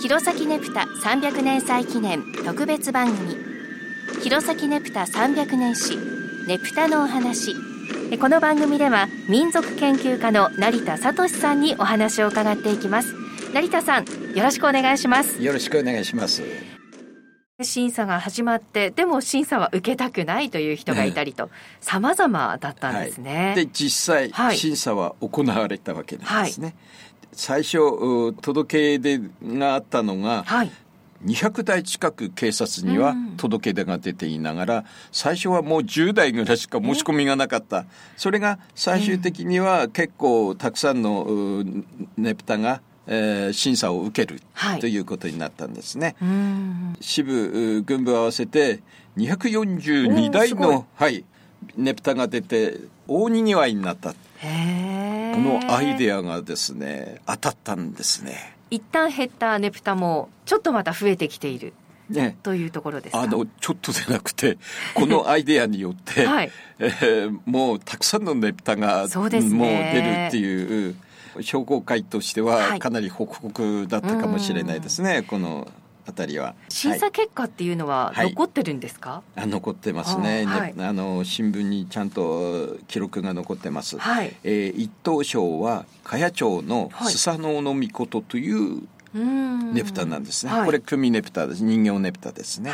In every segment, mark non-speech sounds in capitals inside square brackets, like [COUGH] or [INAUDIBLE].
弘前ネプタ300年祭記念特別番組。弘前ネプタ300年史ネプタのお話。この番組では民族研究家の成田聡さんにお話を伺っていきます。成田さんよろしくお願いします。よろしくお願いします。審査が始まってでも審査は受けたくないという人がいたりと様々だったんですね、はい、で実際、はい、審査は行われたわけなんですね、はい、最初届け出があったのが、はい。200台近く警察には届け出が出ていながら、最初はもう10台ぐらいしか申し込みがなかった。それが最終的には結構たくさんのネプタがえー、審査を受ける、はい、ということになったんですね。支部、軍部合わせて242台の、はい、ネプタが出て大にぎわいになった。このアイデアがですね、当たったんですね。一旦減ったネプタもちょっとまた増えてきている。ね、というところですあのちょっとでなくてこのアイデアによって、はいえー、もうたくさんのネプタが、ね、もう出るっていう商工会としてはかなりホクホクだったかもしれないですね、はい、このあたりは。審査結果っていうのは残ってるんですか、はい、あ残ってますね。はい、あの新聞にちゃんと記録が残ってます、はい、えー、一等賞は茅町のスサノオノミコトというネプタなんですね、これ組ネプタです。人形ネプタですね、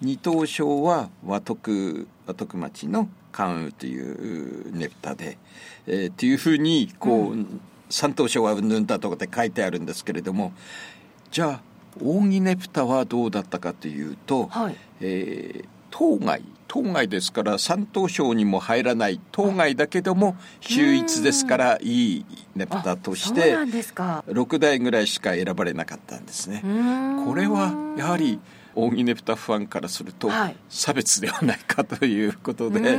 二等賞は和徳和徳町の関羽というネプタで、えー、っていうふうにこう、うん三等賞はうんぬんだとかって書いてあるんですけれどもじゃあ扇ねぷたはどうだったかというと、はい、えー、当該当該ですから三等賞にも入らない当該だけども秀逸ですからいいねぷたとして6台ぐらいしか選ばれなかったんですね。これはやはり扇ねぷたファンからすると差別ではないかということで、はい、え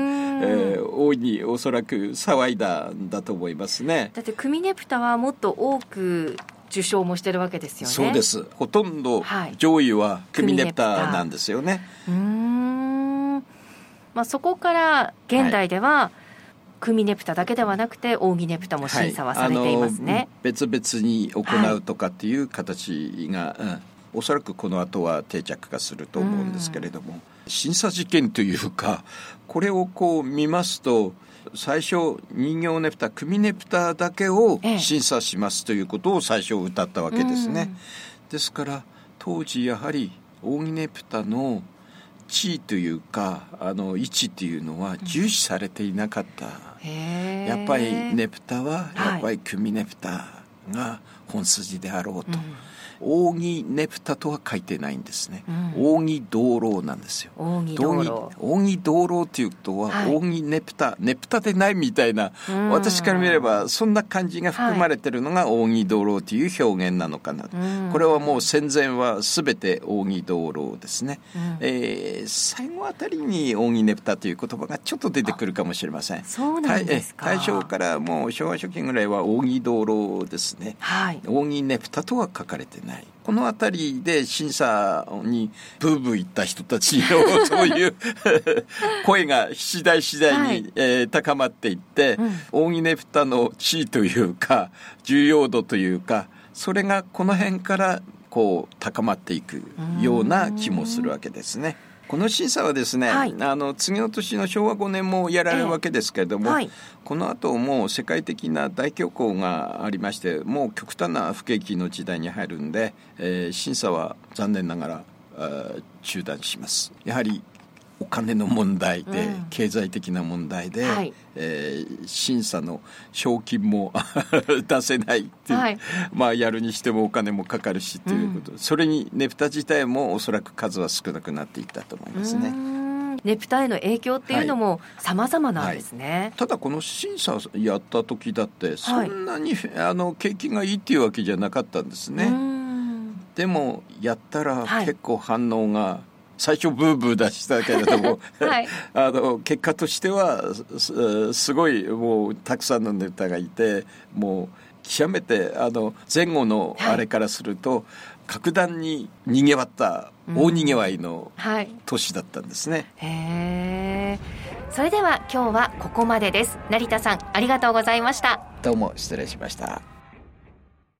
ー、大いにおそらく騒いだんだと思いますね。だって組ねぷたはもっと多く受賞もしてるわけですよね。そうです。ほとんど上位は組ねぷたなんですよね。はい、うんまあそこから現代では、はい組ネプタだけではなくて扇ネプタも審査はされていますね、はい、別々に行うとかっていう形が、はい、おそらくこの後は定着化すると思うんですけれども、審査事件というかこれをこう見ますと最初人形ネプタ組ネプタだけを審査しますということを最初歌ったわけですね。ですから当時やはり扇ネプタの地位というかあの位置っていうのは重視されていなかった、やっぱりネプタはやっぱり組ネプタが本筋であろうと。うん。扇ねぷたとは書いてないんですね、うん、扇道路なんですよ。扇道路扇道路っていうことは、はい、扇ねぷたねぷたでないみたいな、私から見ればそんな感じが含まれてるのが扇道路という表現なのかな、これはもう戦前は全て扇道路ですね、うん、えー、最後あたりに扇ねぷたという言葉がちょっと出てくるかもしれません。そうなんですか。大正からもう昭和初期ぐらいは扇道路ですね、はい、扇ねぷたとは書かれてない。この辺りで審査にブーブー言った人たちのそういう [LAUGHS] 声が次第次第に、はい、えー、高まっていって、うん、扇ねぷたの地位というか重要度というかそれがこの辺からこう高まっていくような気もするわけですね。この審査はですね、はい、あの次の年の昭和5年もやられるわけですけれども、えーはい、この後もう世界的な大恐慌がありましてもう極端な不景気の時代に入るんで、えー、審査は残念ながら中断します。やはりお金の問題で、うん、経済的な問題で、はい、えー、審査の賞金も [LAUGHS] 出せないっていう、はい、まあやるにしてもお金もかかるしということ、うん、それにねぷた自体もおそらく数は少なくなっていったと思いますね。ねぷたへの影響っていうのも様々なんですね、はい。はい、ただこの審査やった時だってそんなに、あの景気がいいっていうわけじゃなかったんですね。でもやったら結構反応が最初ブーブー出したけれども、[LAUGHS] はい、あの結果としてはすごいもうたくさんのネタがいてもう極めてあの前後のあれからすると、はい、格段ににぎわった大にぎわいの年だったんですね。うんはい、へそれでは今日はここまでです。成田さんありがとうございました。どうも失礼しました